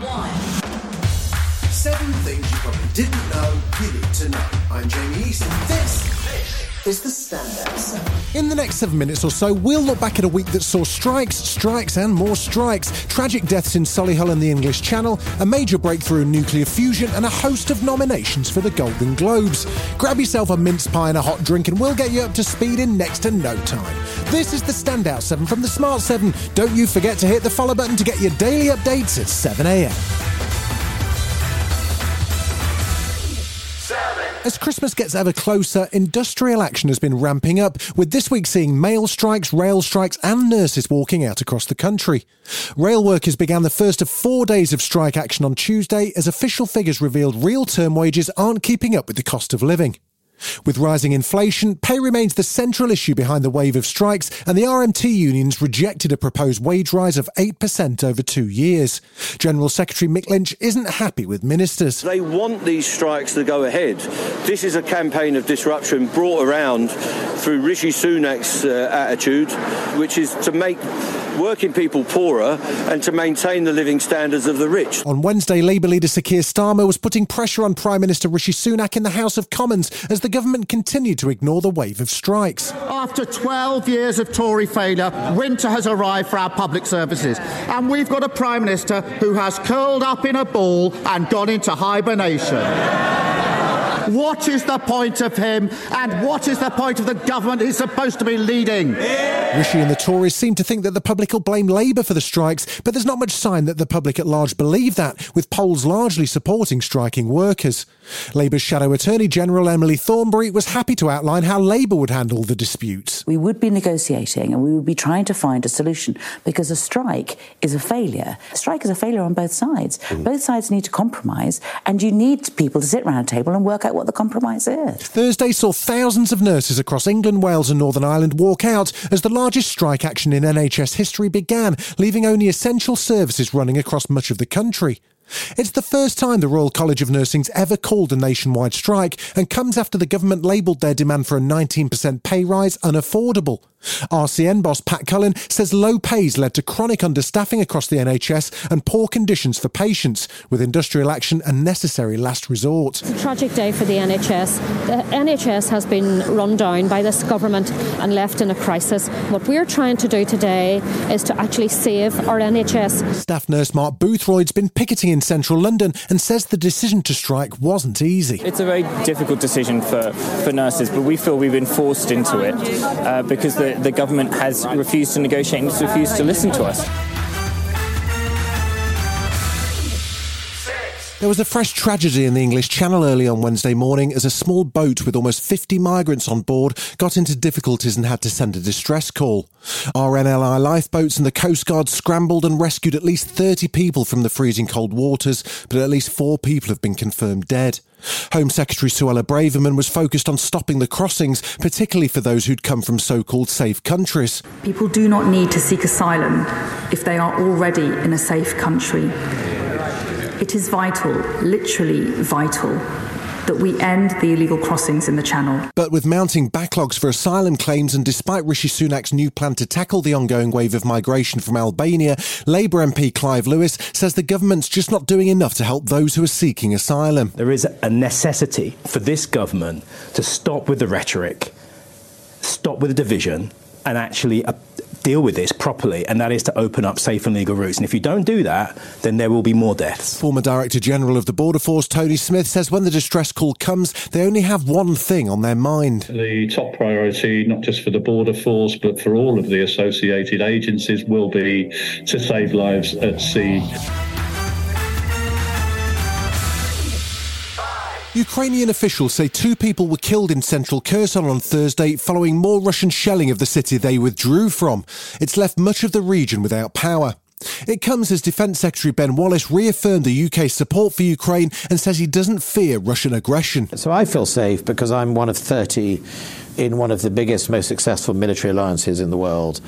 one. Seven things you probably didn't know you need to know. I'm Jamie East, and this is the Standout. In the next seven minutes or so, we'll look back at a week that saw strikes, strikes, and more strikes, tragic deaths in Solihull and the English Channel, a major breakthrough in nuclear fusion, and a host of nominations for the Golden Globes. Grab yourself a mince pie and a hot drink, and we'll get you up to speed in next to no time. This is the Standout 7 from the Smart 7. Don't you forget to hit the follow button to get your daily updates at 7 a.m. As Christmas gets ever closer, industrial action has been ramping up, with this week seeing mail strikes, rail strikes, and nurses walking out across the country. Rail workers began the first of four days of strike action on Tuesday as official figures revealed real term wages aren't keeping up with the cost of living. With rising inflation, pay remains the central issue behind the wave of strikes, and the RMT unions rejected a proposed wage rise of 8% over two years. General Secretary Mick Lynch isn't happy with ministers. They want these strikes to go ahead. This is a campaign of disruption brought around through Rishi Sunak's uh, attitude, which is to make working people poorer and to maintain the living standards of the rich. On Wednesday, Labour leader Sir Keir Starmer was putting pressure on Prime Minister Rishi Sunak in the House of Commons as the government continued to ignore the wave of strikes. After 12 years of Tory failure, winter has arrived for our public services. And we've got a Prime Minister who has curled up in a ball and gone into hibernation. What is the point of him and what is the point of the government he's supposed to be leading? Rishi and the Tories seem to think that the public will blame Labour for the strikes, but there's not much sign that the public at large believe that, with polls largely supporting striking workers. Labour's Shadow Attorney General Emily Thornberry was happy to outline how Labour would handle the disputes. We would be negotiating and we would be trying to find a solution because a strike is a failure. A strike is a failure on both sides. Mm. Both sides need to compromise, and you need people to sit around a table and work out what the compromise is. Thursday saw thousands of nurses across England, Wales, and Northern Ireland walk out as the largest strike action in NHS history began, leaving only essential services running across much of the country. It's the first time the Royal College of Nursing's ever called a nationwide strike and comes after the government labelled their demand for a 19% pay rise unaffordable. RCN boss Pat Cullen says low pays led to chronic understaffing across the NHS and poor conditions for patients, with industrial action a necessary last resort. It's a tragic day for the NHS. The NHS has been run down by this government and left in a crisis. What we're trying to do today is to actually save our NHS. Staff nurse Mark Boothroyd's been picketing in central London and says the decision to strike wasn't easy. It's a very difficult decision for, for nurses, but we feel we've been forced into it uh, because the, the government has refused to negotiate and refused to listen to us. There was a fresh tragedy in the English Channel early on Wednesday morning as a small boat with almost 50 migrants on board got into difficulties and had to send a distress call. RNLI lifeboats and the Coast Guard scrambled and rescued at least 30 people from the freezing cold waters, but at least four people have been confirmed dead. Home Secretary Suella Braverman was focused on stopping the crossings, particularly for those who'd come from so called safe countries. People do not need to seek asylum if they are already in a safe country. It is vital, literally vital, that we end the illegal crossings in the Channel. But with mounting backlogs for asylum claims and despite Rishi Sunak's new plan to tackle the ongoing wave of migration from Albania, Labour MP Clive Lewis says the government's just not doing enough to help those who are seeking asylum. There is a necessity for this government to stop with the rhetoric, stop with the division, and actually deal with this properly, and that is to open up safe and legal routes. And if you don't do that, then there will be more deaths. Former Director General of the Border Force, Tony Smith, says when the distress call comes, they only have one thing on their mind. The top priority, not just for the Border Force, but for all of the associated agencies, will be to save lives at sea. Ukrainian officials say two people were killed in central Kherson on Thursday following more Russian shelling of the city they withdrew from. It's left much of the region without power. It comes as Defence Secretary Ben Wallace reaffirmed the UK's support for Ukraine and says he doesn't fear Russian aggression. So I feel safe because I'm one of 30 in one of the biggest, most successful military alliances in the world.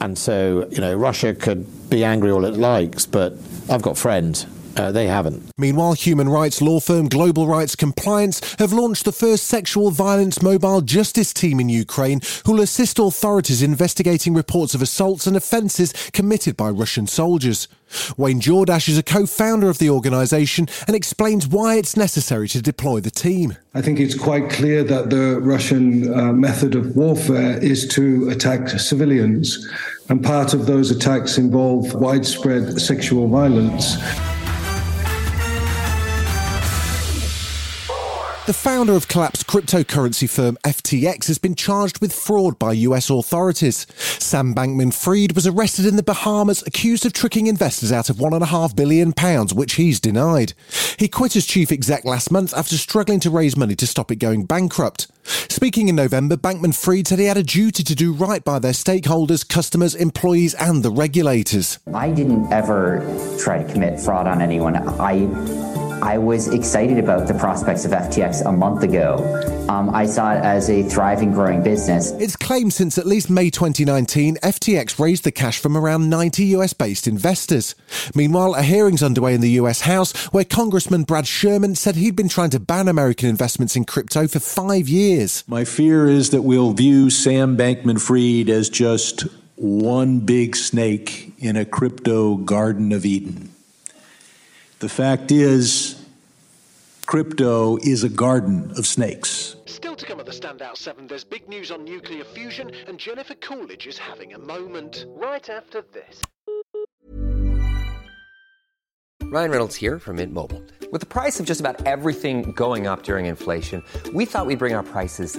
And so, you know, Russia could be angry all it likes, but I've got friends. Uh, they haven't. Meanwhile, human rights law firm Global Rights Compliance have launched the first sexual violence mobile justice team in Ukraine who will assist authorities investigating reports of assaults and offences committed by Russian soldiers. Wayne Jordash is a co founder of the organisation and explains why it's necessary to deploy the team. I think it's quite clear that the Russian uh, method of warfare is to attack civilians, and part of those attacks involve widespread sexual violence. The founder of collapsed cryptocurrency firm FTX has been charged with fraud by US authorities. Sam Bankman Fried was arrested in the Bahamas accused of tricking investors out of £1.5 billion, which he's denied. He quit as chief exec last month after struggling to raise money to stop it going bankrupt. Speaking in November, Bankman Fried said he had a duty to do right by their stakeholders, customers, employees, and the regulators. I didn't ever try to commit fraud on anyone. I I was excited about the prospects of FTX a month ago. Um, I saw it as a thriving, growing business. It's claimed since at least May 2019, FTX raised the cash from around 90 US based investors. Meanwhile, a hearing's underway in the US House where Congressman Brad Sherman said he'd been trying to ban American investments in crypto for five years. My fear is that we'll view Sam Bankman Fried as just one big snake in a crypto Garden of Eden. The fact is, crypto is a garden of snakes. Still to come at the Standout 7, there's big news on nuclear fusion, and Jennifer Coolidge is having a moment. Right after this. Ryan Reynolds here from Mint Mobile. With the price of just about everything going up during inflation, we thought we'd bring our prices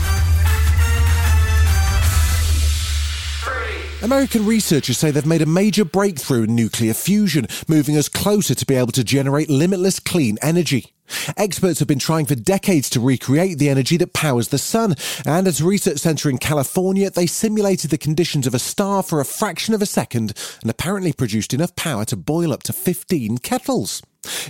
American researchers say they've made a major breakthrough in nuclear fusion, moving us closer to be able to generate limitless clean energy. Experts have been trying for decades to recreate the energy that powers the sun, and at a research centre in California, they simulated the conditions of a star for a fraction of a second and apparently produced enough power to boil up to 15 kettles.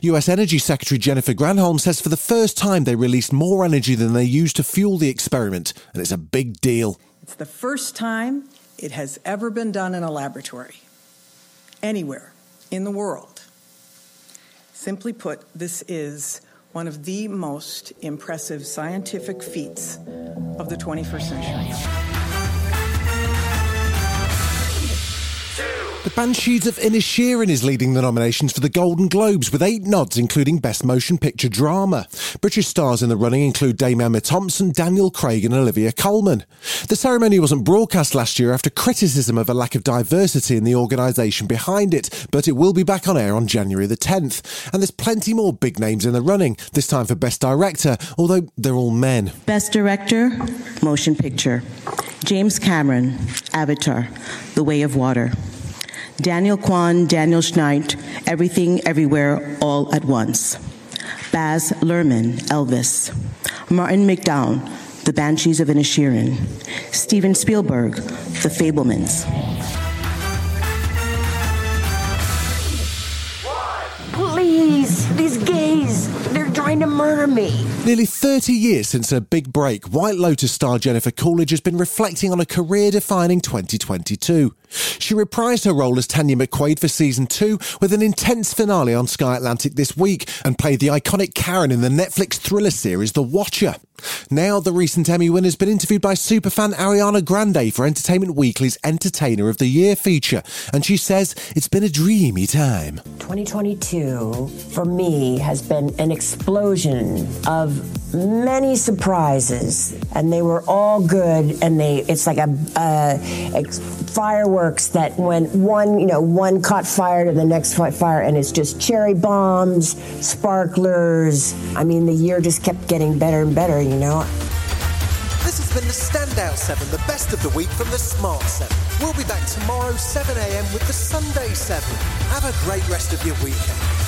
US Energy Secretary Jennifer Granholm says for the first time they released more energy than they used to fuel the experiment, and it's a big deal. It's the first time it has ever been done in a laboratory, anywhere in the world. Simply put, this is one of the most impressive scientific feats of the 21st century. The Banshees of Inisherin is leading the nominations for the Golden Globes with eight nods, including Best Motion Picture Drama. British stars in the running include Dame Emma Thompson, Daniel Craig, and Olivia Colman. The ceremony wasn't broadcast last year after criticism of a lack of diversity in the organisation behind it, but it will be back on air on January the 10th. And there's plenty more big names in the running, this time for Best Director, although they're all men. Best Director, Motion Picture. James Cameron, Avatar, The Way of Water. Daniel Kwan, Daniel Scheinert, Everything, Everywhere, All at Once. Baz Luhrmann, Elvis. Martin McDonagh, The Banshees of Inisherin. Steven Spielberg, The Fabelmans. Please, these gays, they're trying to murder me. Nearly 30 years since her big break, White Lotus star Jennifer Coolidge has been reflecting on a career defining 2022. She reprised her role as Tanya McQuoid for season two with an intense finale on Sky Atlantic this week and played the iconic Karen in the Netflix thriller series The Watcher. Now, the recent Emmy winner's been interviewed by superfan Ariana Grande for Entertainment Weekly's Entertainer of the Year feature, and she says it's been a dreamy time. 2022 for me has been an explosion of many surprises and they were all good and they it's like a, a fireworks that when one you know one caught fire to the next fire and it's just cherry bombs sparklers i mean the year just kept getting better and better you know This has been the Standout 7, the best of the week from the Smart 7. We'll be back tomorrow, 7am, with the Sunday 7. Have a great rest of your weekend.